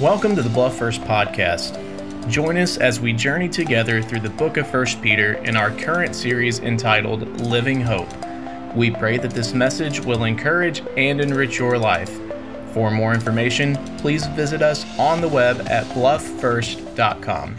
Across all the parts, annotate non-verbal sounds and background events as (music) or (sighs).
Welcome to the Bluff First podcast. Join us as we journey together through the book of 1 Peter in our current series entitled Living Hope. We pray that this message will encourage and enrich your life. For more information, please visit us on the web at blufffirst.com.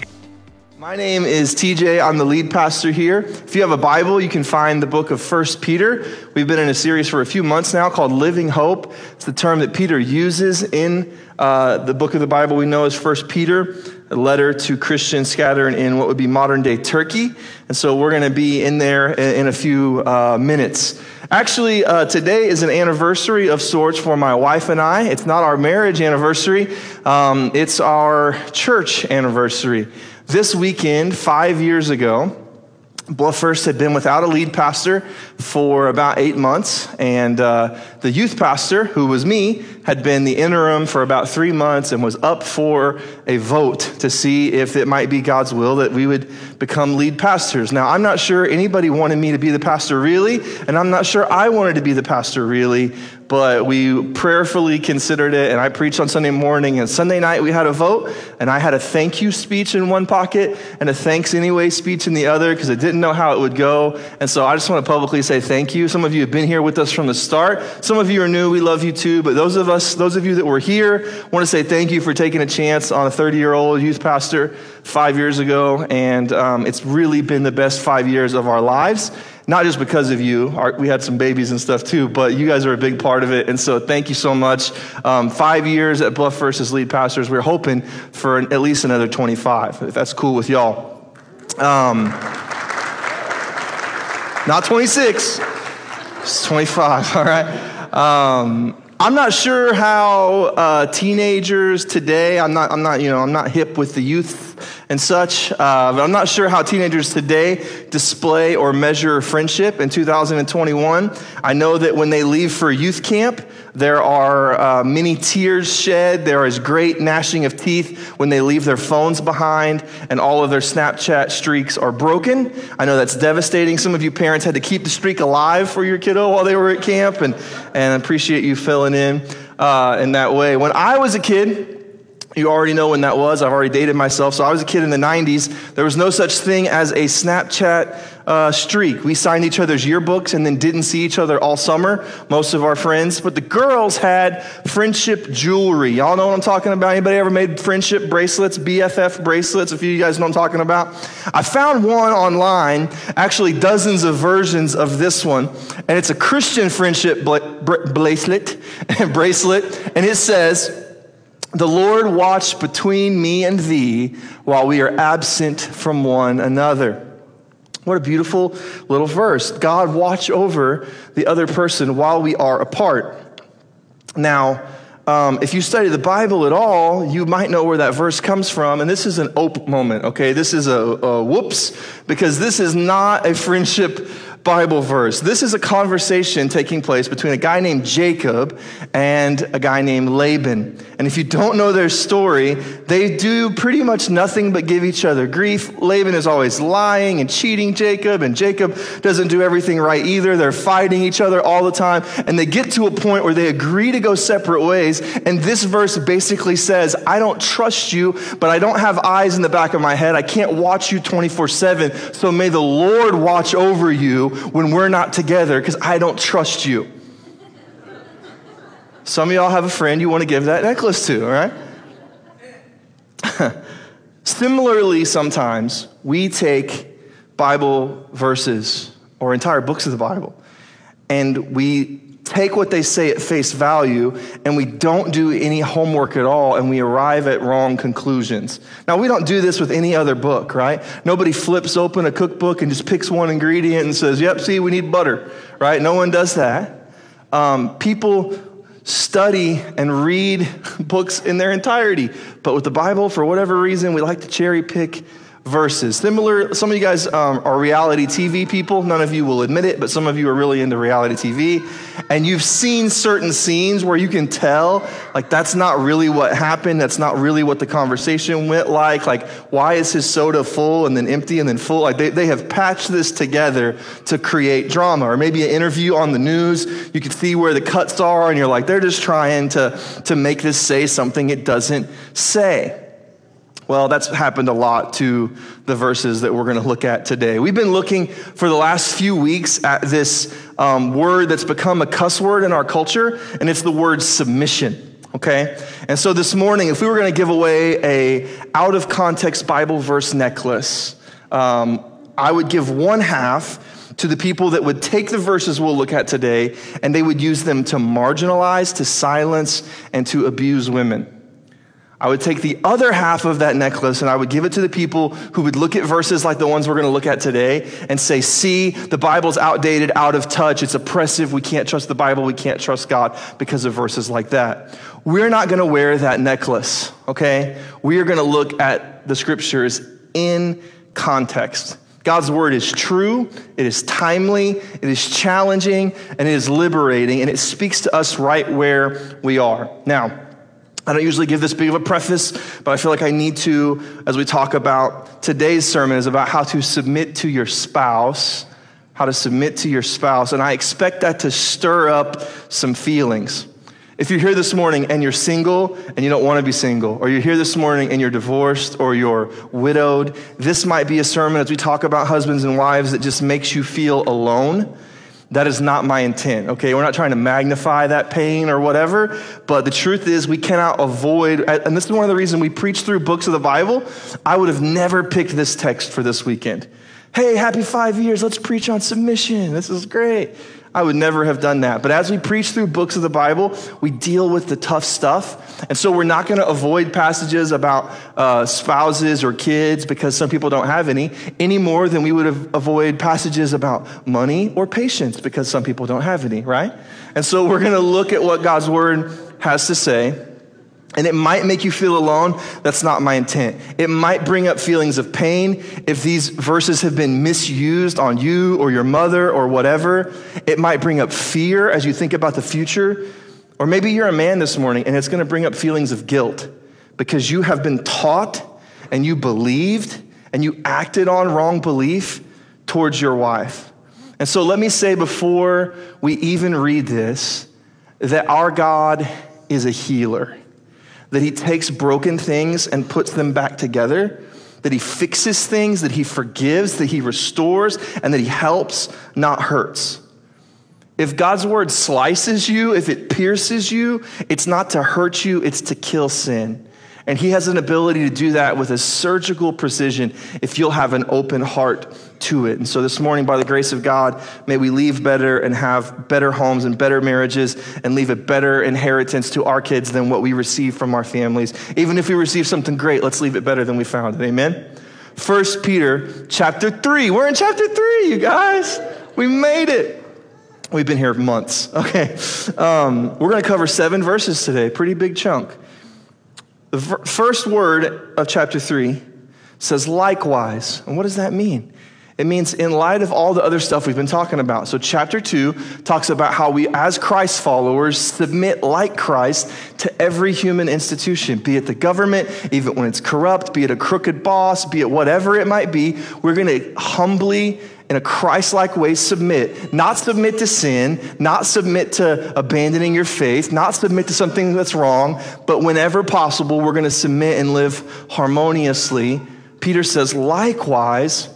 My name is TJ. I'm the lead pastor here. If you have a Bible, you can find the book of 1 Peter. We've been in a series for a few months now called Living Hope. It's the term that Peter uses in uh, the book of the Bible we know as 1 Peter, a letter to Christians scattered in what would be modern day Turkey. And so we're going to be in there in a few uh, minutes. Actually, uh, today is an anniversary of sorts for my wife and I. It's not our marriage anniversary, um, it's our church anniversary. This weekend, five years ago, Bluff First had been without a lead pastor for about eight months, and uh, the youth pastor, who was me, had been the interim for about three months and was up for a vote to see if it might be God's will that we would become lead pastors. Now, I'm not sure anybody wanted me to be the pastor really, and I'm not sure I wanted to be the pastor really, but we prayerfully considered it, and I preached on Sunday morning, and Sunday night we had a vote, and I had a thank you speech in one pocket and a thanks anyway speech in the other because I didn't know how it would go. And so I just want to publicly say thank you. Some of you have been here with us from the start. Some of you are new. We love you too. But those of us, those of you that were here, want to say thank you for taking a chance on a 30 year old youth pastor five years ago. And um, it's really been the best five years of our lives not just because of you. Our, we had some babies and stuff too, but you guys are a big part of it. And so thank you so much. Um, five years at Bluff First as lead pastors. We're hoping for an, at least another 25, if that's cool with y'all. Um, not 26, it's 25, (laughs) all right? Um, I'm not sure how uh, teenagers today, I'm not, I'm not, you know, I'm not hip with the youth and such. Uh, but I'm not sure how teenagers today display or measure friendship in 2021. I know that when they leave for youth camp, there are uh, many tears shed. There is great gnashing of teeth when they leave their phones behind and all of their Snapchat streaks are broken. I know that's devastating. Some of you parents had to keep the streak alive for your kiddo while they were at camp, and, and I appreciate you filling in uh, in that way. When I was a kid, you already know when that was. I've already dated myself. So I was a kid in the 90s. There was no such thing as a Snapchat uh, streak. We signed each other's yearbooks and then didn't see each other all summer, most of our friends. But the girls had friendship jewelry. Y'all know what I'm talking about? Anybody ever made friendship bracelets, BFF bracelets? A few of you guys know what I'm talking about. I found one online, actually dozens of versions of this one. And it's a Christian friendship bla- bra- bracelet, (laughs) bracelet. And it says, the Lord watch between me and thee while we are absent from one another. What a beautiful little verse. God watch over the other person while we are apart. Now, um, if you study the Bible at all, you might know where that verse comes from. And this is an ope moment, okay? This is a, a whoops, because this is not a friendship Bible verse. This is a conversation taking place between a guy named Jacob and a guy named Laban. And if you don't know their story, they do pretty much nothing but give each other grief. Laban is always lying and cheating Jacob, and Jacob doesn't do everything right either. They're fighting each other all the time, and they get to a point where they agree to go separate ways. And this verse basically says, I don't trust you, but I don't have eyes in the back of my head. I can't watch you 24 7. So may the Lord watch over you when we're not together because I don't trust you. Some of y'all have a friend you want to give that necklace to, all right? (laughs) Similarly, sometimes we take Bible verses or entire books of the Bible and we take what they say at face value and we don't do any homework at all and we arrive at wrong conclusions. Now, we don't do this with any other book, right? Nobody flips open a cookbook and just picks one ingredient and says, yep, see, we need butter, right? No one does that. Um, people study and read (laughs) books in their entirety. But with the Bible, for whatever reason, we like to cherry pick verses. Similar, some of you guys um, are reality TV people. None of you will admit it, but some of you are really into reality TV. And you've seen certain scenes where you can tell, like, that's not really what happened. That's not really what the conversation went like. Like, why is his soda full and then empty and then full? Like, they, they have patched this together to create drama. Or maybe an interview on the news, you can see where the cuts are, and you're like, they're just trying to, to make this say something it doesn't say. Well, that's happened a lot to the verses that we're going to look at today. We've been looking for the last few weeks at this um, word that's become a cuss word in our culture, and it's the word submission. Okay? And so this morning, if we were going to give away a out of context Bible verse necklace, um, I would give one half to the people that would take the verses we'll look at today and they would use them to marginalize, to silence, and to abuse women. I would take the other half of that necklace and I would give it to the people who would look at verses like the ones we're going to look at today and say, see, the Bible's outdated, out of touch, it's oppressive, we can't trust the Bible, we can't trust God because of verses like that. We're not going to wear that necklace, okay? We are going to look at the scriptures in context. God's word is true, it is timely, it is challenging, and it is liberating, and it speaks to us right where we are. Now, I don't usually give this big of a preface, but I feel like I need to as we talk about today's sermon is about how to submit to your spouse, how to submit to your spouse, and I expect that to stir up some feelings. If you're here this morning and you're single and you don't want to be single, or you're here this morning and you're divorced or you're widowed, this might be a sermon as we talk about husbands and wives that just makes you feel alone that is not my intent, okay? We're not trying to magnify that pain or whatever, but the truth is we cannot avoid, and this is one of the reasons we preach through books of the Bible. I would have never picked this text for this weekend. Hey, happy five years, let's preach on submission. This is great. I would never have done that. But as we preach through books of the Bible, we deal with the tough stuff. And so we're not going to avoid passages about uh, spouses or kids because some people don't have any, any more than we would avoid passages about money or patience because some people don't have any, right? And so we're going to look at what God's word has to say. And it might make you feel alone. That's not my intent. It might bring up feelings of pain if these verses have been misused on you or your mother or whatever. It might bring up fear as you think about the future. Or maybe you're a man this morning and it's going to bring up feelings of guilt because you have been taught and you believed and you acted on wrong belief towards your wife. And so let me say before we even read this that our God is a healer that he takes broken things and puts them back together, that he fixes things, that he forgives, that he restores, and that he helps, not hurts. If God's word slices you, if it pierces you, it's not to hurt you, it's to kill sin. And he has an ability to do that with a surgical precision if you'll have an open heart to it. And so this morning, by the grace of God, may we leave better and have better homes and better marriages and leave a better inheritance to our kids than what we receive from our families. Even if we receive something great, let's leave it better than we found it. Amen? First Peter chapter 3. We're in chapter 3, you guys. We made it. We've been here months. (laughs) Okay. Um, we're going to cover seven verses today, pretty big chunk. The first word of chapter 3 says likewise. And what does that mean? It means in light of all the other stuff we've been talking about. So, chapter 2 talks about how we, as Christ followers, submit like Christ to every human institution, be it the government, even when it's corrupt, be it a crooked boss, be it whatever it might be. We're going to humbly in a Christ like way submit, not submit to sin, not submit to abandoning your faith, not submit to something that's wrong, but whenever possible, we're going to submit and live harmoniously. Peter says, likewise,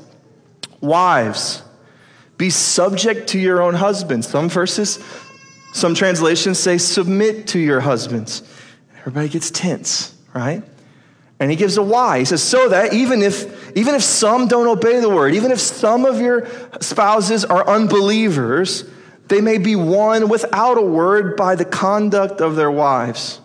wives, be subject to your own husbands. Some verses, some translations say, submit to your husbands. Everybody gets tense, right? And he gives a why. He says, so that even if, even if some don't obey the word, even if some of your spouses are unbelievers, they may be won without a word by the conduct of their wives.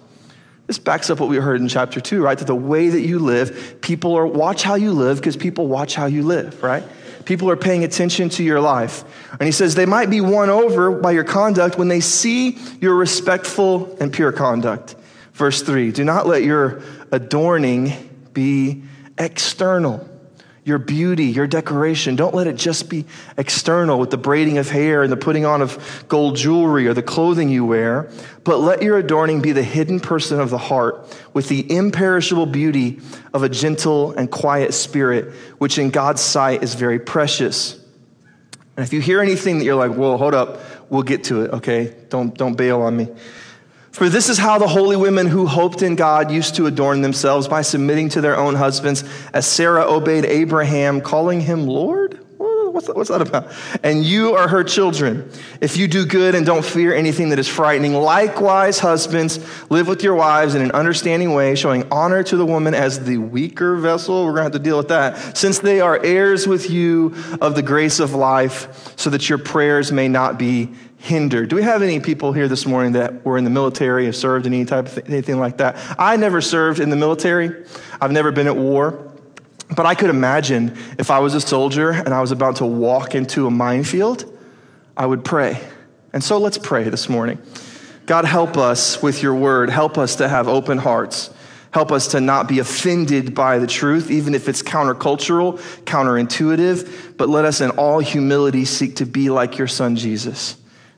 This backs up what we heard in chapter two, right? That the way that you live, people are watch how you live because people watch how you live, right? People are paying attention to your life. And he says they might be won over by your conduct when they see your respectful and pure conduct. Verse 3 Do not let your adorning be external. your beauty, your decoration. Don't let it just be external with the braiding of hair and the putting on of gold jewelry or the clothing you wear, but let your adorning be the hidden person of the heart with the imperishable beauty of a gentle and quiet spirit, which in God's sight is very precious. And if you hear anything that you're like, whoa, hold up, we'll get to it, okay? Don't, don't bail on me. For this is how the holy women who hoped in God used to adorn themselves by submitting to their own husbands, as Sarah obeyed Abraham, calling him Lord. What's that, what's that about? And you are her children. If you do good and don't fear anything that is frightening, likewise, husbands, live with your wives in an understanding way, showing honor to the woman as the weaker vessel. We're going to have to deal with that. Since they are heirs with you of the grace of life, so that your prayers may not be hindered. Do we have any people here this morning that were in the military, have served in any type of th- anything like that? I never served in the military. I've never been at war. But I could imagine if I was a soldier and I was about to walk into a minefield, I would pray. And so let's pray this morning. God, help us with your word. Help us to have open hearts. Help us to not be offended by the truth, even if it's countercultural, counterintuitive. But let us, in all humility, seek to be like your son, Jesus.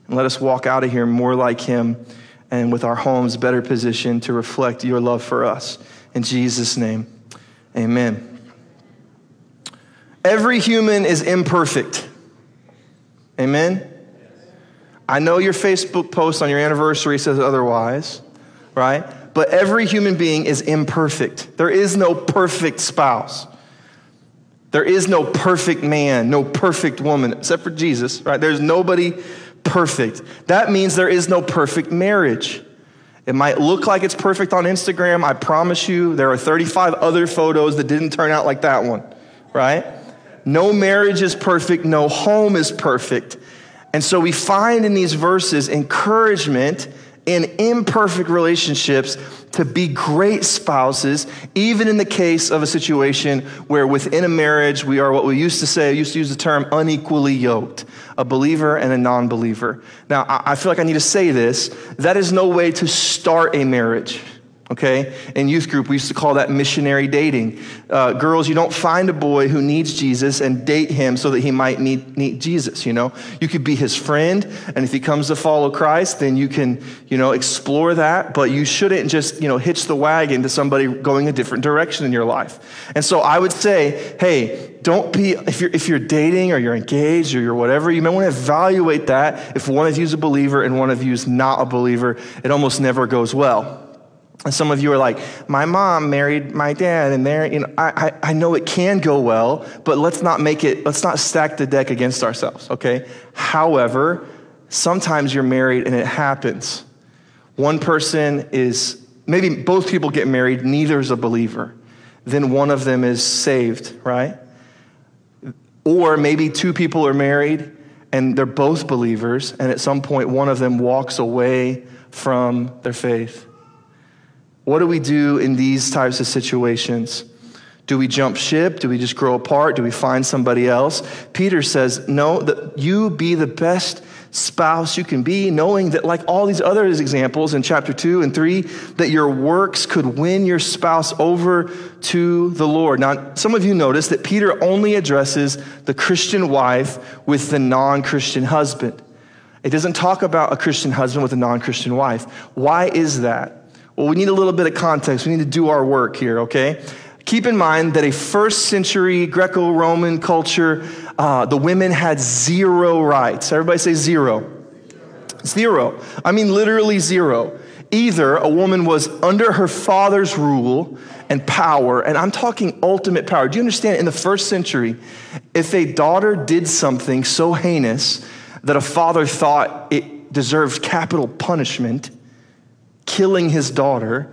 And let us walk out of here more like him and with our homes better positioned to reflect your love for us. In Jesus' name, amen. Every human is imperfect. Amen? I know your Facebook post on your anniversary says otherwise, right? But every human being is imperfect. There is no perfect spouse. There is no perfect man, no perfect woman, except for Jesus, right? There's nobody perfect. That means there is no perfect marriage. It might look like it's perfect on Instagram. I promise you, there are 35 other photos that didn't turn out like that one, right? No marriage is perfect, no home is perfect. And so we find in these verses encouragement in imperfect relationships to be great spouses, even in the case of a situation where within a marriage we are what we used to say, I used to use the term unequally yoked, a believer and a non believer. Now, I feel like I need to say this that is no way to start a marriage okay? In youth group, we used to call that missionary dating. Uh, girls, you don't find a boy who needs Jesus and date him so that he might meet, Jesus, you know? You could be his friend, and if he comes to follow Christ, then you can, you know, explore that, but you shouldn't just, you know, hitch the wagon to somebody going a different direction in your life. And so I would say, hey, don't be, if you're, if you're dating or you're engaged or you're whatever, you may want to evaluate that. If one of you is a believer and one of you is not a believer, it almost never goes well. And some of you are like, my mom married my dad, and there, you know, I, I, I know it can go well, but let's not make it, let's not stack the deck against ourselves, okay? However, sometimes you're married and it happens. One person is, maybe both people get married, neither is a believer. Then one of them is saved, right? Or maybe two people are married and they're both believers, and at some point one of them walks away from their faith. What do we do in these types of situations? Do we jump ship? Do we just grow apart? Do we find somebody else? Peter says, No, that you be the best spouse you can be, knowing that, like all these other examples in chapter 2 and 3, that your works could win your spouse over to the Lord. Now, some of you notice that Peter only addresses the Christian wife with the non Christian husband. It doesn't talk about a Christian husband with a non Christian wife. Why is that? Well, we need a little bit of context. We need to do our work here, okay? Keep in mind that a first century Greco Roman culture, uh, the women had zero rights. Everybody say zero. Zero. I mean, literally zero. Either a woman was under her father's rule and power, and I'm talking ultimate power. Do you understand? In the first century, if a daughter did something so heinous that a father thought it deserved capital punishment, killing his daughter,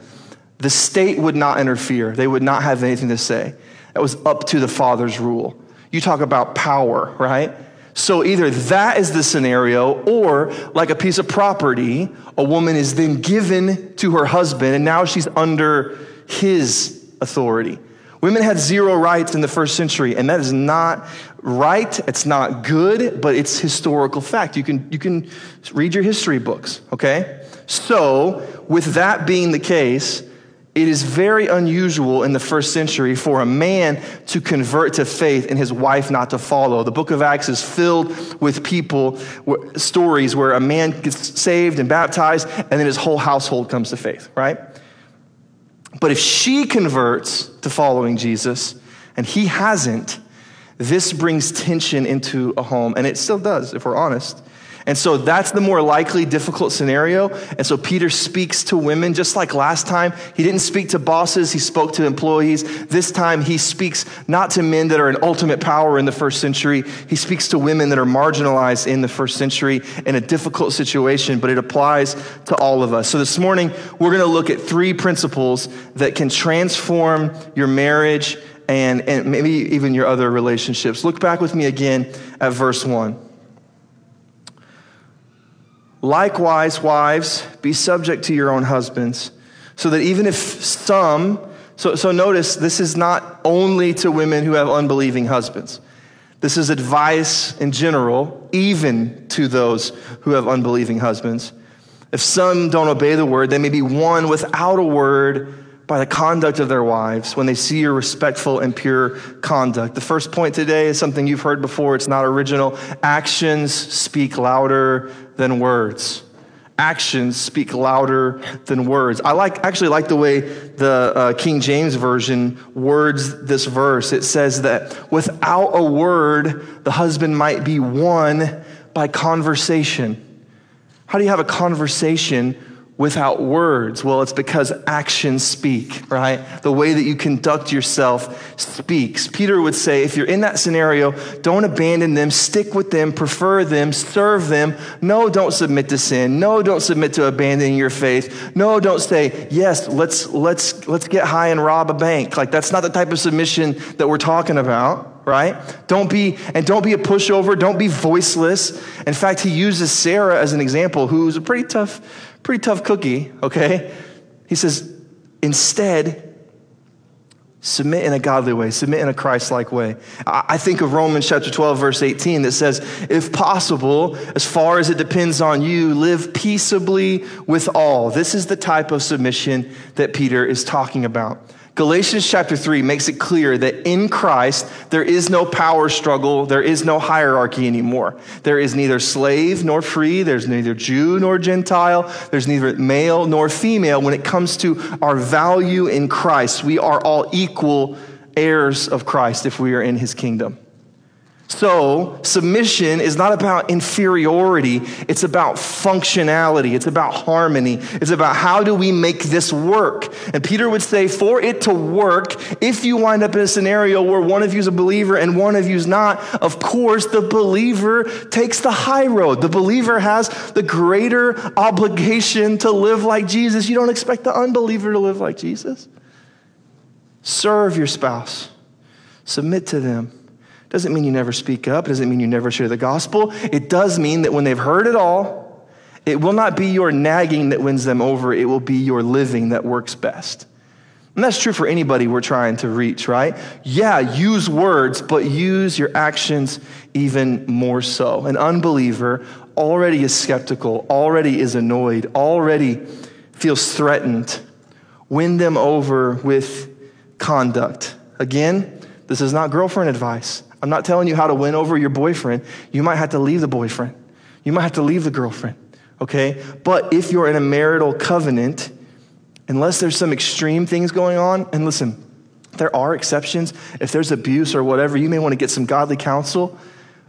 the state would not interfere. They would not have anything to say. That was up to the father's rule. You talk about power, right? So either that is the scenario, or like a piece of property, a woman is then given to her husband, and now she's under his authority. Women had zero rights in the first century, and that is not right. It's not good, but it's historical fact. You can, you can read your history books, okay? So, with that being the case, it is very unusual in the first century for a man to convert to faith and his wife not to follow. The book of Acts is filled with people, stories where a man gets saved and baptized, and then his whole household comes to faith, right? But if she converts to following Jesus and he hasn't, this brings tension into a home, and it still does, if we're honest. And so that's the more likely difficult scenario. And so Peter speaks to women just like last time. He didn't speak to bosses, he spoke to employees. This time he speaks not to men that are in ultimate power in the first century. He speaks to women that are marginalized in the first century in a difficult situation, but it applies to all of us. So this morning we're going to look at three principles that can transform your marriage and, and maybe even your other relationships. Look back with me again at verse 1. Likewise, wives, be subject to your own husbands, so that even if some, so, so notice this is not only to women who have unbelieving husbands. This is advice in general, even to those who have unbelieving husbands. If some don't obey the word, they may be won without a word by the conduct of their wives when they see your respectful and pure conduct. The first point today is something you've heard before. It's not original. Actions speak louder than words. Actions speak louder than words. I like actually like the way the uh, King James version words this verse. It says that without a word, the husband might be won by conversation. How do you have a conversation without words? Well, it's because actions speak, right? The way that you conduct yourself speaks. Peter would say, if you're in that scenario, don't abandon them, stick with them, prefer them, serve them. No, don't submit to sin. No, don't submit to abandoning your faith. No, don't say, yes, let's, let's, let's get high and rob a bank. Like that's not the type of submission that we're talking about right? Don't be, and don't be a pushover. Don't be voiceless. In fact, he uses Sarah as an example, who's a pretty tough, Pretty tough cookie, okay? He says, instead, submit in a godly way, submit in a Christ like way. I think of Romans chapter 12, verse 18, that says, If possible, as far as it depends on you, live peaceably with all. This is the type of submission that Peter is talking about. Galatians chapter 3 makes it clear that in Christ, there is no power struggle, there is no hierarchy anymore. There is neither slave nor free, there's neither Jew nor Gentile, there's neither male nor female. When it comes to our value in Christ, we are all equal heirs of Christ if we are in his kingdom. So, submission is not about inferiority, it's about functionality, it's about harmony, it's about how do we make this work. And Peter would say, for it to work, if you wind up in a scenario where one of you is a believer and one of you is not, of course, the believer takes the high road. The believer has the greater obligation to live like Jesus. You don't expect the unbeliever to live like Jesus. Serve your spouse, submit to them doesn't mean you never speak up. Doesn't mean you never share the gospel. It does mean that when they've heard it all, it will not be your nagging that wins them over. It will be your living that works best. And that's true for anybody we're trying to reach, right? Yeah, use words, but use your actions even more so. An unbeliever already is skeptical, already is annoyed, already feels threatened. Win them over with conduct. Again, this is not girlfriend advice. I'm not telling you how to win over your boyfriend. You might have to leave the boyfriend. You might have to leave the girlfriend, okay? But if you're in a marital covenant, unless there's some extreme things going on, and listen, there are exceptions. If there's abuse or whatever, you may want to get some godly counsel.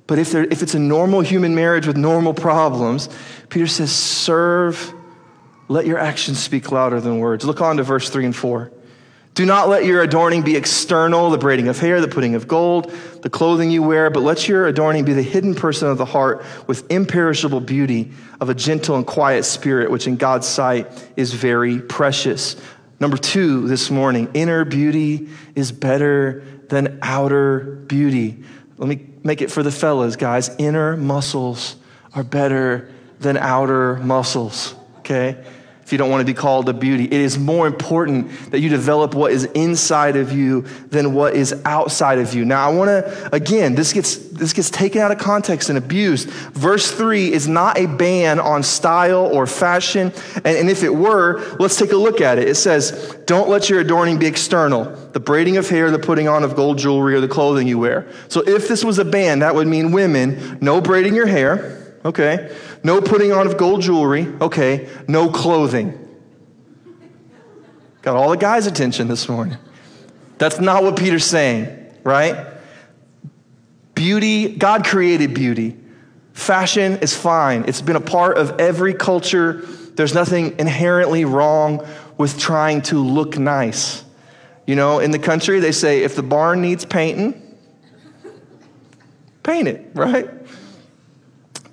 But if, there, if it's a normal human marriage with normal problems, Peter says, serve, let your actions speak louder than words. Look on to verse 3 and 4. Do not let your adorning be external, the braiding of hair, the putting of gold, the clothing you wear, but let your adorning be the hidden person of the heart with imperishable beauty of a gentle and quiet spirit, which in God's sight is very precious. Number two this morning, inner beauty is better than outer beauty. Let me make it for the fellas, guys. Inner muscles are better than outer muscles, okay? If you don't want to be called a beauty. It is more important that you develop what is inside of you than what is outside of you. Now, I want to, again, this gets, this gets taken out of context and abused. Verse 3 is not a ban on style or fashion. And, and if it were, let's take a look at it. It says, Don't let your adorning be external, the braiding of hair, the putting on of gold jewelry, or the clothing you wear. So if this was a ban, that would mean women, no braiding your hair Okay. No putting on of gold jewelry. Okay. No clothing. Got all the guys' attention this morning. That's not what Peter's saying, right? Beauty, God created beauty. Fashion is fine. It's been a part of every culture. There's nothing inherently wrong with trying to look nice. You know, in the country, they say if the barn needs painting, paint it, right?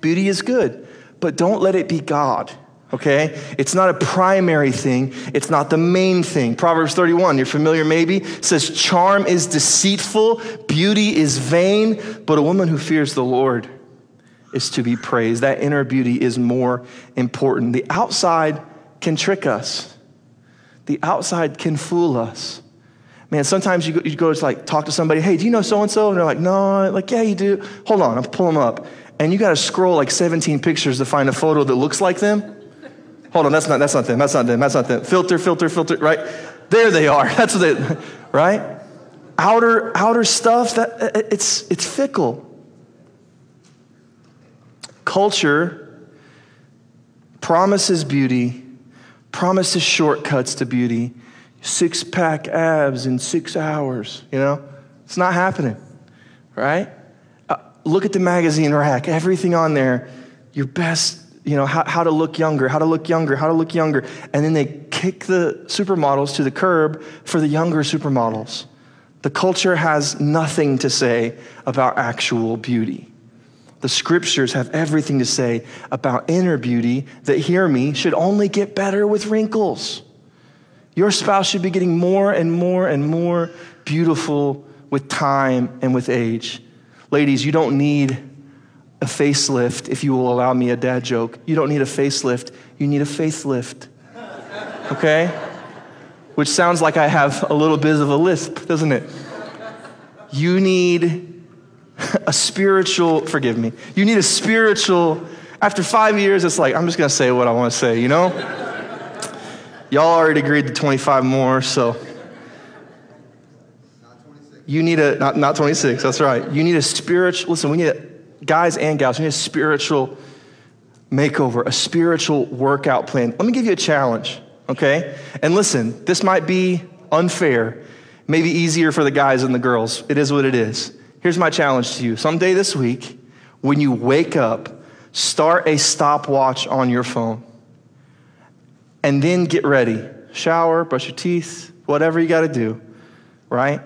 Beauty is good, but don't let it be God. Okay? It's not a primary thing. It's not the main thing. Proverbs 31, you're familiar maybe, says, Charm is deceitful, beauty is vain, but a woman who fears the Lord is to be praised. That inner beauty is more important. The outside can trick us, the outside can fool us. Man, sometimes you go, you go to like talk to somebody, hey, do you know so and so? And they're like, no, like, yeah, you do. Hold on, I'll pull them up and you got to scroll like 17 pictures to find a photo that looks like them. Hold on, that's not that's not them. That's not them. That's not them. Filter, filter, filter. Right there, they are. (laughs) That's what they. Right. Outer outer stuff that uh, uh, it's it's fickle. Culture promises beauty, promises shortcuts to beauty, six pack abs in six hours. You know, it's not happening. Right look at the magazine rack, everything on there, your best, you know, how, how to look younger, how to look younger, how to look younger. And then they kick the supermodels to the curb for the younger supermodels. The culture has nothing to say about actual beauty. The scriptures have everything to say about inner beauty that, hear me, should only get better with wrinkles. Your spouse should be getting more and more and more beautiful with time and with age. Ladies, you don't need a facelift if you will allow me a dad joke. You don't need a facelift, you need a facelift. Okay? Which sounds like I have a little bit of a lisp, doesn't it? You need a spiritual, forgive me, you need a spiritual, after five years, it's like, I'm just gonna say what I wanna say, you know? Y'all already agreed to 25 more, so you need a, not, not 26, that's right. You need a spiritual, listen, we need a, guys and gals, we need a spiritual makeover, a spiritual workout plan. Let me give you a challenge, okay? And listen, this might be unfair, maybe easier for the guys and the girls. It is what it is. Here's my challenge to you. Someday this week, when you wake up, start a stopwatch on your phone. And then get ready. Shower, brush your teeth, whatever you got to do, right?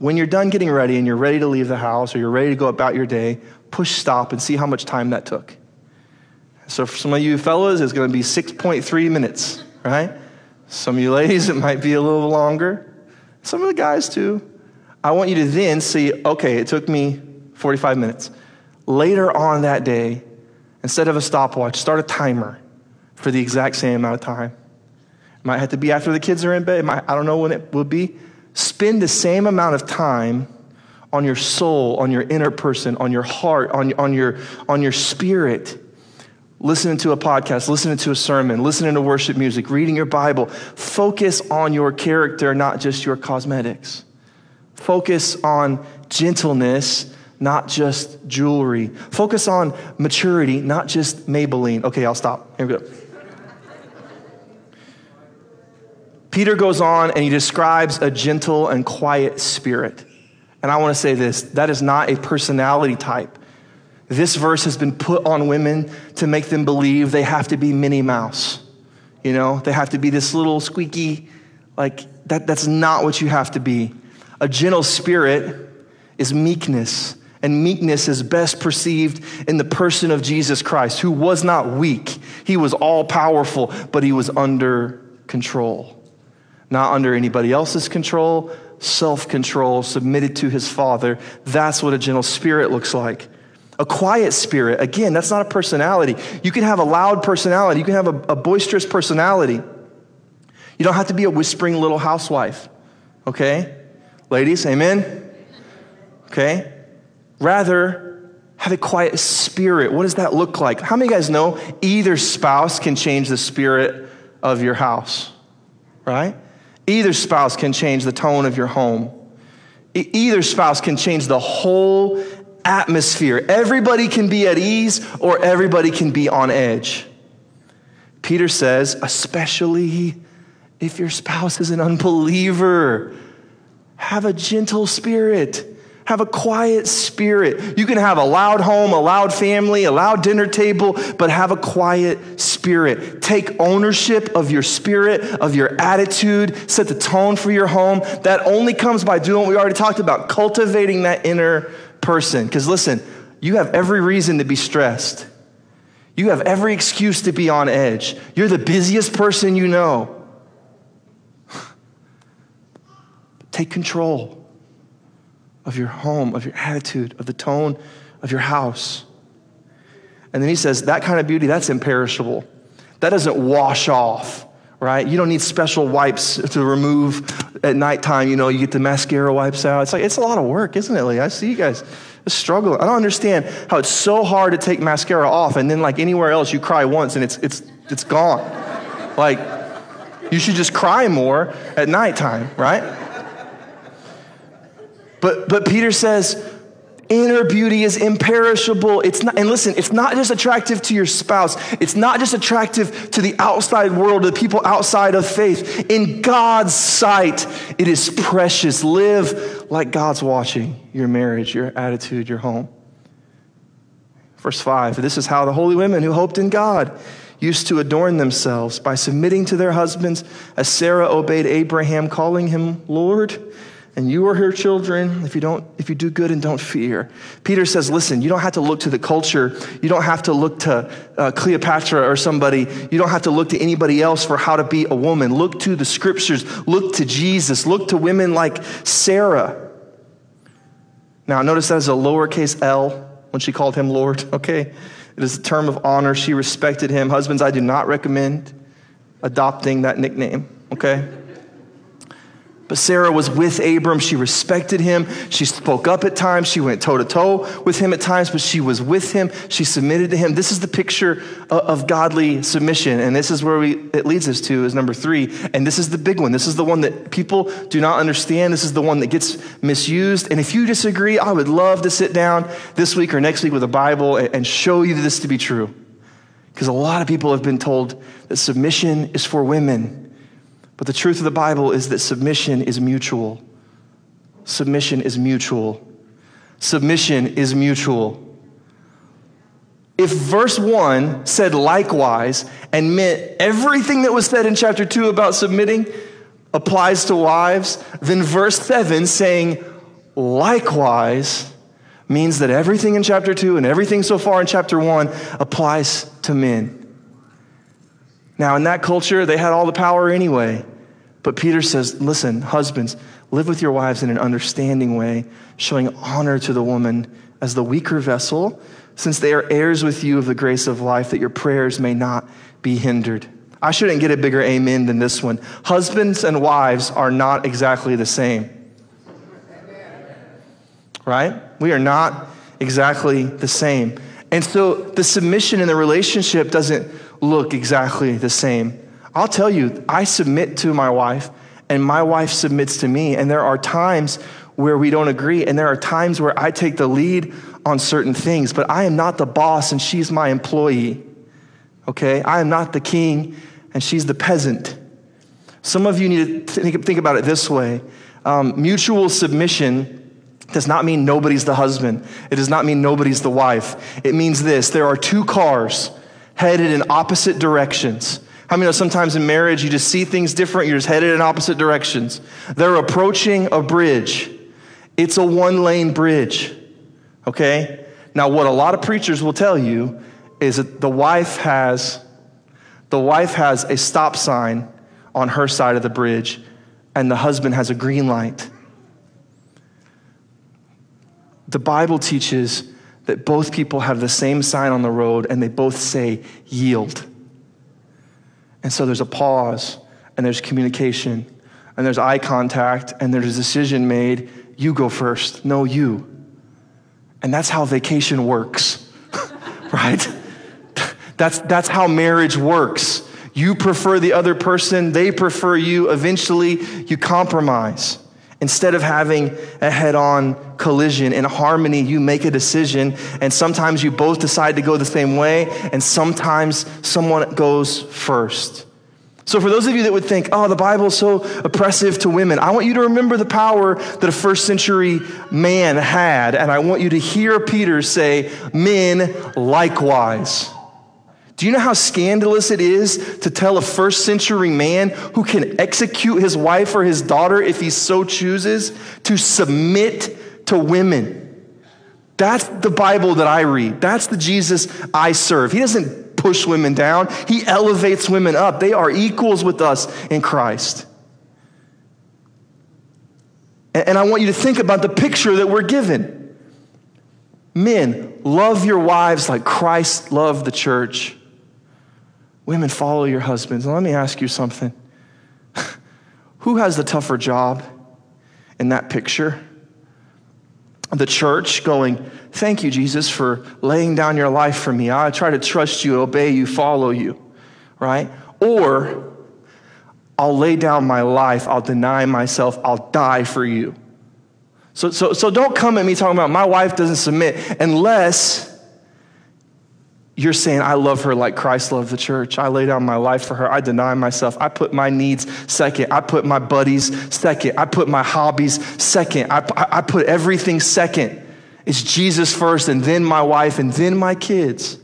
When you're done getting ready and you're ready to leave the house or you're ready to go about your day, push stop and see how much time that took. So for some of you fellas, it's going to be 6.3 minutes, right? Some of you ladies, (laughs) it might be a little longer. Some of the guys, too. I want you to then see, okay, it took me 45 minutes. Later on that day, instead of a stopwatch, start a timer for the exact same amount of time. It might have to be after the kids are in bed. Might, I don't know when it will be spend the same amount of time on your soul, on your inner person, on your heart, on, on, your, on your spirit, listening to a podcast, listening to a sermon, listening to worship music, reading your Bible. Focus on your character, not just your cosmetics. Focus on gentleness, not just jewelry. Focus on maturity, not just Maybelline. Okay, I'll stop. Here we go. Peter goes on and he describes a gentle and quiet spirit. And I want to say this that is not a personality type. This verse has been put on women to make them believe they have to be Minnie Mouse. You know, they have to be this little squeaky, like, that, that's not what you have to be. A gentle spirit is meekness, and meekness is best perceived in the person of Jesus Christ, who was not weak. He was all powerful, but he was under control not under anybody else's control, self control, submitted to his Father. That's what a gentle spirit looks like. A quiet spirit, again, that's not a personality. You can have a loud personality, you can have a, a boisterous personality. You don't have to be a whispering little housewife, okay? Ladies, amen? Okay? Rather, have a quiet spirit. What does that look like? How many of you guys know either spouse can change the spirit of your house, right? Either spouse can change the tone of your home. Either spouse can change the whole atmosphere. Everybody can be at ease or everybody can be on edge. Peter says, especially if your spouse is an unbeliever, have a gentle spirit. Have a quiet spirit. You can have a loud home, a loud family, a loud dinner table, but have a quiet spirit. Take ownership of your spirit, of your attitude, set the tone for your home. That only comes by doing what we already talked about, cultivating that inner person. Because listen, you have every reason to be stressed. You have every excuse to be on edge. You're the busiest person you know. (sighs) Take control of your home, of your attitude, of the tone of your house. And then he says, that kind of beauty, that's imperishable. That doesn't wash off, right? You don't need special wipes to remove at nighttime. You know, you get the mascara wipes out. It's like, it's a lot of work, isn't it, Lee? I see you guys struggling. I don't understand how it's so hard to take mascara off and then, like anywhere else, you cry once and it's, it's, it's gone. like, you should just cry more at nighttime, right? But, but Peter says, inner beauty is imperishable. It's not, and listen, it's not just attractive to your spouse. It's not just attractive to the outside world, to the people outside of faith. In God's sight, it is precious. Live like God's watching your marriage, your attitude, your home. Verse 5 This is how the holy women who hoped in God used to adorn themselves by submitting to their husbands, as Sarah obeyed Abraham, calling him Lord and you are her children if you don't if you do good and don't fear. Peter says listen you don't have to look to the culture. You don't have to look to uh, cleopatra or somebody. You don't have to look to anybody else for how to be a woman. Look to the scriptures. Look to jesus. Look to women like sarah. Now notice that is a lowercase l when she called him lord (laughs) okay? It is a term of honor. She respected him. Husbands i do not recommend adopting that nickname okay but Sarah was with Abram. She respected him. She spoke up at times. She went toe to toe with him at times, but she was with him. She submitted to him. This is the picture of godly submission. And this is where we, it leads us to is number three. And this is the big one. This is the one that people do not understand. This is the one that gets misused. And if you disagree, I would love to sit down this week or next week with a Bible and show you this to be true. Because a lot of people have been told that submission is for women. But the truth of the Bible is that submission is mutual. Submission is mutual. Submission is mutual. If verse 1 said likewise and meant everything that was said in chapter 2 about submitting applies to wives, then verse 7 saying likewise means that everything in chapter 2 and everything so far in chapter 1 applies to men. Now, in that culture, they had all the power anyway. But Peter says, listen, husbands, live with your wives in an understanding way, showing honor to the woman as the weaker vessel, since they are heirs with you of the grace of life, that your prayers may not be hindered. I shouldn't get a bigger amen than this one. Husbands and wives are not exactly the same. Right? We are not exactly the same. And so the submission in the relationship doesn't look exactly the same. I'll tell you, I submit to my wife, and my wife submits to me. And there are times where we don't agree, and there are times where I take the lead on certain things, but I am not the boss, and she's my employee. Okay? I am not the king, and she's the peasant. Some of you need to think, about it this way um, mutual submission does not mean nobody's the husband, it does not mean nobody's the wife. It means this there are two cars headed in opposite directions. How many know sometimes in marriage you just see things different, you're just headed in opposite directions? They're approaching a bridge. It's a one lane bridge, okay? Now, what a lot of preachers will tell you is that the wife has the wife has a stop sign on her side of the bridge and the husband has a green light. The Bible teaches that both people have the same sign on the road and they both say, yield. And so there's a pause and there's communication and there's eye contact and there's a decision made. You go first. No, you. And that's how vacation works, (laughs) right? That's, that's how marriage works. You prefer the other person, they prefer you. Eventually, you compromise. Instead of having a head on collision in harmony, you make a decision, and sometimes you both decide to go the same way, and sometimes someone goes first. So, for those of you that would think, oh, the Bible is so oppressive to women, I want you to remember the power that a first century man had, and I want you to hear Peter say, men likewise. Do you know how scandalous it is to tell a first century man who can execute his wife or his daughter if he so chooses to submit to women? That's the Bible that I read. That's the Jesus I serve. He doesn't push women down, he elevates women up. They are equals with us in Christ. And I want you to think about the picture that we're given. Men, love your wives like Christ loved the church Women, follow your husbands. And let me ask you something. (laughs) Who has the tougher job in that picture? The church going, Thank you, Jesus, for laying down your life for me. I try to trust you, obey you, follow you, right? Or I'll lay down my life, I'll deny myself, I'll die for you. So, so, so don't come at me talking about my wife doesn't submit unless you're saying, I love her like Christ loved the church. I lay down my life for her. I deny myself. I put my needs second. I put my buddies second. I put my hobbies second. I, I put everything second. It's Jesus first, and then my wife, and then my kids.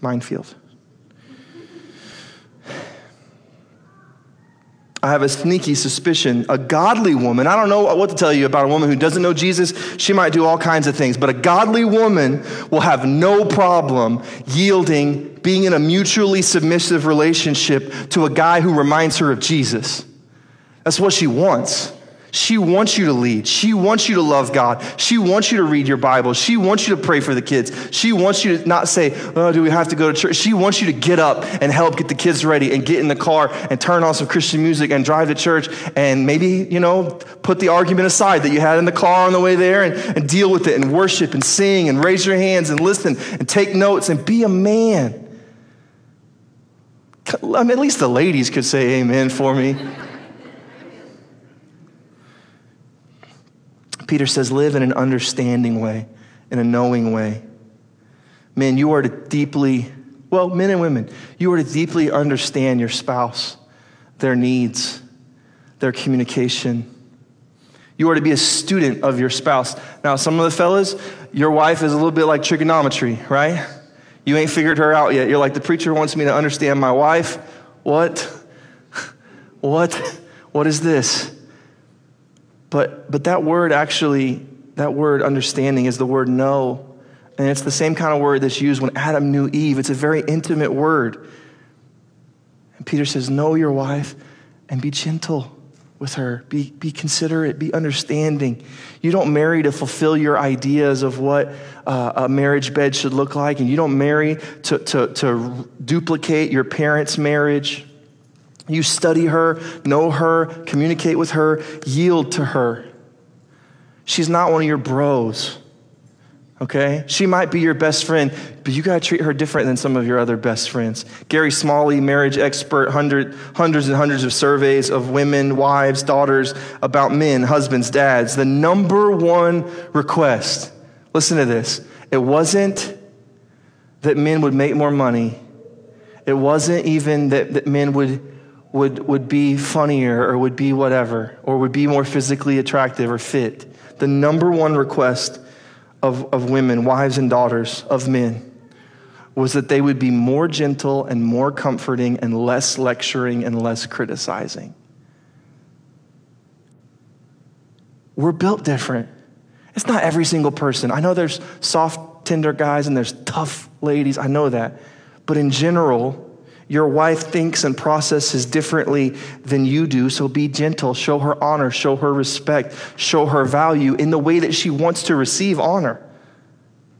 Minefield. I have a sneaky suspicion a godly woman, I don't know what to tell you about a woman who doesn't know Jesus. She might do all kinds of things, but a godly woman will have no problem yielding, being in a mutually submissive relationship to a guy who reminds her of Jesus. That's what she wants. She wants you to lead. She wants you to love God. She wants you to read your Bible. She wants you to pray for the kids. She wants you to not say, Oh, do we have to go to church? She wants you to get up and help get the kids ready and get in the car and turn on some Christian music and drive to church and maybe, you know, put the argument aside that you had in the car on the way there and, and deal with it and worship and sing and raise your hands and listen and take notes and be a man. I mean, at least the ladies could say amen for me. Peter says, live in an understanding way, in a knowing way. Men, you are to deeply, well, men and women, you are to deeply understand your spouse, their needs, their communication. You are to be a student of your spouse. Now, some of the fellas, your wife is a little bit like trigonometry, right? You ain't figured her out yet. You're like, the preacher wants me to understand my wife. What? (laughs) What? What is this? But, but that word actually, that word understanding is the word know. And it's the same kind of word that's used when Adam knew Eve. It's a very intimate word. And Peter says, Know your wife and be gentle with her. Be, be considerate, be understanding. You don't marry to fulfill your ideas of what uh, a marriage bed should look like, and you don't marry to, to, to duplicate your parents' marriage. You study her, know her, communicate with her, yield to her. She's not one of your bros, okay? She might be your best friend, but you gotta treat her different than some of your other best friends. Gary Smalley, marriage expert, hundred, hundreds and hundreds of surveys of women, wives, daughters about men, husbands, dads. The number one request, listen to this, it wasn't that men would make more money, it wasn't even that, that men would would, would be funnier or would be whatever, or would be more physically attractive or fit. The number one request of, of women, wives and daughters of men, was that they would be more gentle and more comforting and less lecturing and less criticizing. We're built different. It's not every single person. I know there's soft, tender guys and there's tough ladies. I know that. But in general, Your wife thinks and processes differently than you do, so be gentle. Show her honor, show her respect, show her value in the way that she wants to receive honor.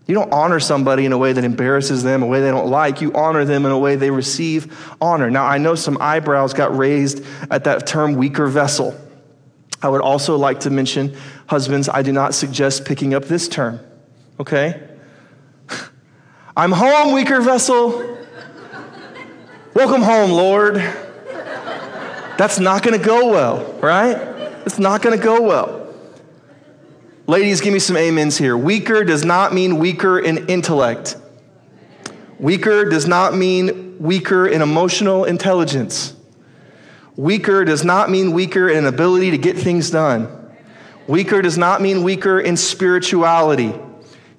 You don't honor somebody in a way that embarrasses them, a way they don't like. You honor them in a way they receive honor. Now, I know some eyebrows got raised at that term weaker vessel. I would also like to mention, husbands, I do not suggest picking up this term, okay? (laughs) I'm home, weaker vessel. Welcome home, Lord. That's not gonna go well, right? It's not gonna go well. Ladies, give me some amens here. Weaker does not mean weaker in intellect. Weaker does not mean weaker in emotional intelligence. Weaker does not mean weaker in ability to get things done. Weaker does not mean weaker in spirituality.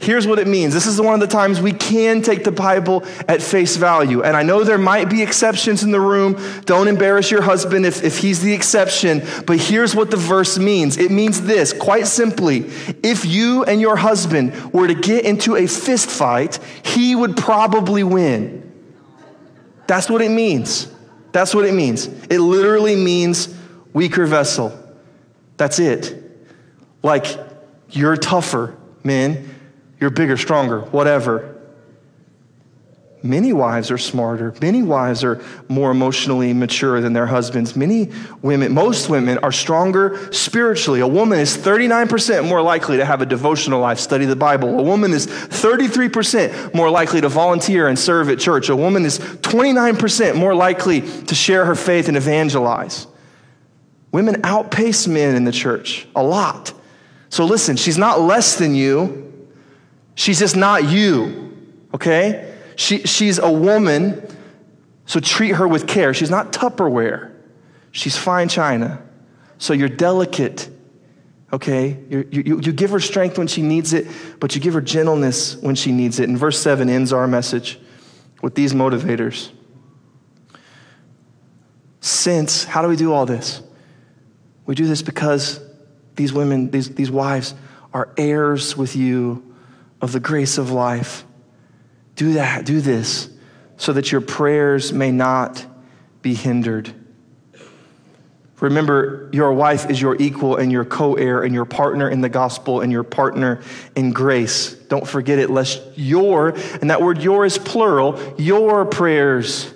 Here's what it means. This is one of the times we can take the Bible at face value. And I know there might be exceptions in the room. Don't embarrass your husband if, if he's the exception. But here's what the verse means it means this quite simply if you and your husband were to get into a fist fight, he would probably win. That's what it means. That's what it means. It literally means weaker vessel. That's it. Like, you're tougher, men you're bigger, stronger, whatever. Many wives are smarter. Many wives are more emotionally mature than their husbands. Many women, most women, are stronger spiritually. A woman is 39% more likely to have a devotional life, study the Bible. A woman is 33% more likely to volunteer and serve at church. A woman is 29% more likely to share her faith and evangelize. Women outpace men in the church a lot. So listen, she's not less than you. She's just not you, okay? She, she's a woman, so treat her with care. She's not Tupperware, she's fine china. So you're delicate, okay? you you, you give her strength when she needs it, but you give her gentleness when she needs it. And verse 7 ends our message with these motivators. Since, how do we do all this? We do this because these women, these, these wives, are heirs with you of the grace of life. Do that, do this, so that your prayers may not be hindered. Remember, your wife is your equal and your co heir and your partner in the gospel and your partner in grace. Don't forget it, lest your, and that word your is plural, your prayers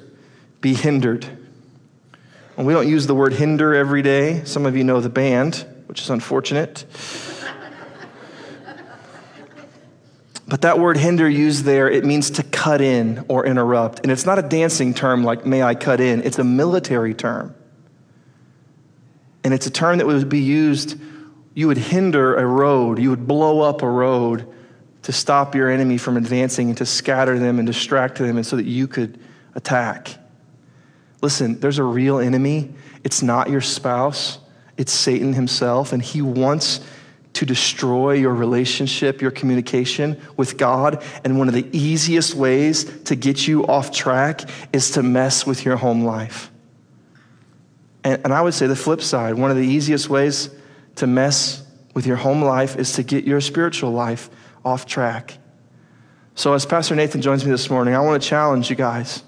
be hindered. And we don't use the word hinder every day. Some of you know the band, which is unfortunate. But that word hinder used there, it means to cut in or interrupt. And it's not a dancing term like may I cut in, it's a military term. And it's a term that would be used, you would hinder a road, you would blow up a road to stop your enemy from advancing and to scatter them and distract them and so that you could attack. Listen, there's a real enemy. It's not your spouse, it's Satan himself, and he wants to destroy your relationship, your communication with God. And one of the easiest ways to get you off track is to mess with your home life. And, and I would say the flip side one of the easiest ways to mess with your home life is to get your spiritual life off track. So, as Pastor Nathan joins me this morning, I want to challenge you guys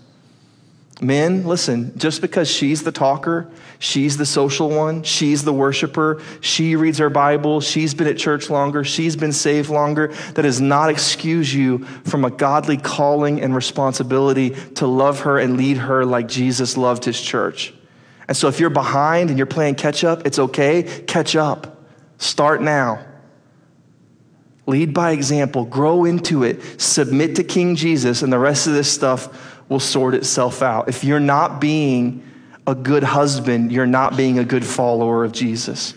Men, listen, just because she's the talker, she's the social one, she's the worshiper, she reads her Bible, she's been at church longer, she's been saved longer, that does not excuse you from a godly calling and responsibility to love her and lead her like Jesus loved his church. And so if you're behind and you're playing catch up, it's okay. Catch up. Start now. Lead by example, grow into it, submit to King Jesus, and the rest of this stuff will sort itself out. If you're not being a good husband, you're not being a good follower of Jesus.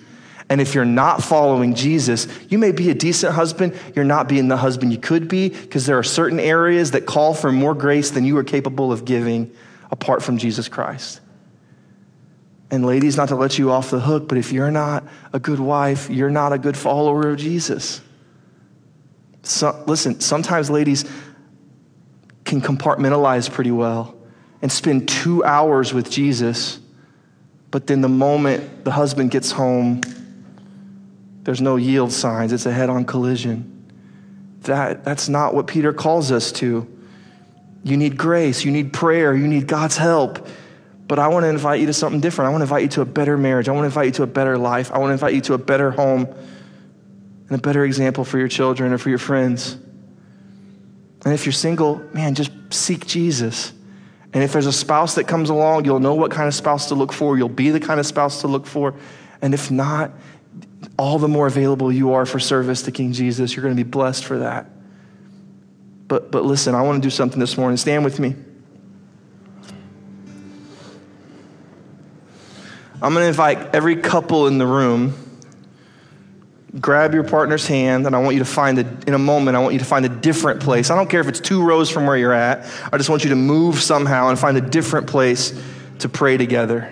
And if you're not following Jesus, you may be a decent husband, you're not being the husband you could be because there are certain areas that call for more grace than you are capable of giving apart from Jesus Christ. And ladies, not to let you off the hook, but if you're not a good wife, you're not a good follower of Jesus. So, listen, sometimes, ladies, can compartmentalize pretty well and spend two hours with Jesus, but then the moment the husband gets home, there's no yield signs, it's a head on collision. That, that's not what Peter calls us to. You need grace, you need prayer, you need God's help. But I want to invite you to something different. I want to invite you to a better marriage. I want to invite you to a better life. I want to invite you to a better home and a better example for your children or for your friends. And if you're single, man, just seek Jesus. And if there's a spouse that comes along, you'll know what kind of spouse to look for. You'll be the kind of spouse to look for. And if not, all the more available you are for service to King Jesus, you're going to be blessed for that. But, but listen, I want to do something this morning. Stand with me. I'm going to invite every couple in the room. Grab your partner's hand, and I want you to find a, in a moment, I want you to find a different place. I don't care if it's two rows from where you're at. I just want you to move somehow and find a different place to pray together.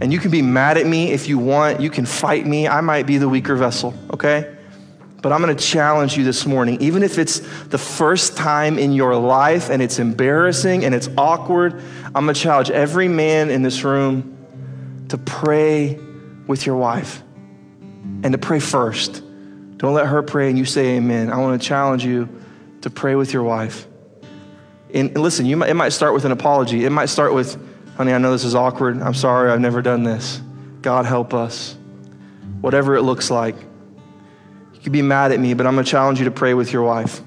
And you can be mad at me if you want. You can fight me. I might be the weaker vessel, okay? But I'm going to challenge you this morning, even if it's the first time in your life and it's embarrassing and it's awkward, I'm going to challenge every man in this room to pray with your wife and to pray first. Don't let her pray and you say amen. I want to challenge you to pray with your wife. And listen, you might, it might start with an apology. It might start with, honey, I know this is awkward. I'm sorry, I've never done this. God help us. Whatever it looks like. You could be mad at me, but I'm going to challenge you to pray with your wife.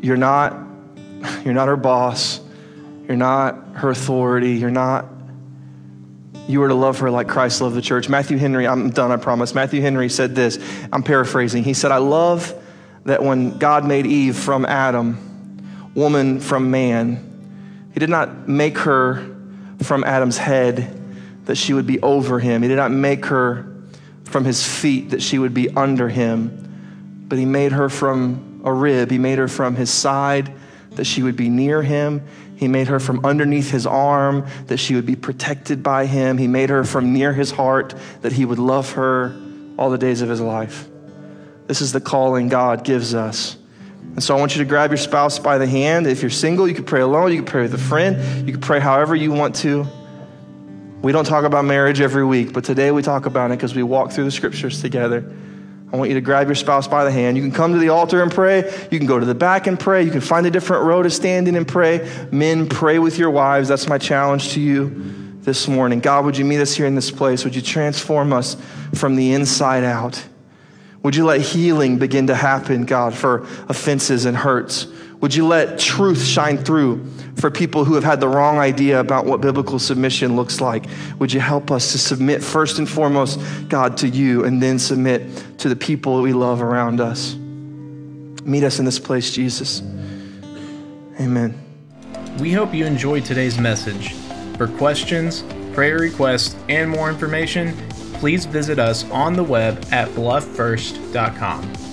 You're not, you're not her boss. You're not her authority. You're not you are to love her like Christ loved the church. Matthew Henry, I'm done, I promise. Matthew Henry said this. I'm paraphrasing. He said, I love that when God made Eve from Adam, woman from man, he did not make her from Adam's head that she would be over him. He did not make her from his feet that she would be under him, but he made her from a rib. He made her from his side that she would be near him. He made her from underneath his arm that she would be protected by him. He made her from near his heart that he would love her all the days of his life. This is the calling God gives us. And so I want you to grab your spouse by the hand. If you're single, you can pray alone, you can pray with a friend, you can pray however you want to. We don't talk about marriage every week, but today we talk about it because we walk through the scriptures together. I want you to grab your spouse by the hand. You can come to the altar and pray. You can go to the back and pray. You can find a different row to stand in and pray. Men, pray with your wives. That's my challenge to you this morning. God, would you meet us here in this place? Would you transform us from the inside out? Would you let healing begin to happen, God, for offenses and hurts? Would you let truth shine through for people who have had the wrong idea about what biblical submission looks like? Would you help us to submit first and foremost, God, to you, and then submit to the people we love around us? Meet us in this place, Jesus. Amen. We hope you enjoyed today's message. For questions, prayer requests, and more information, please visit us on the web at blufffirst.com.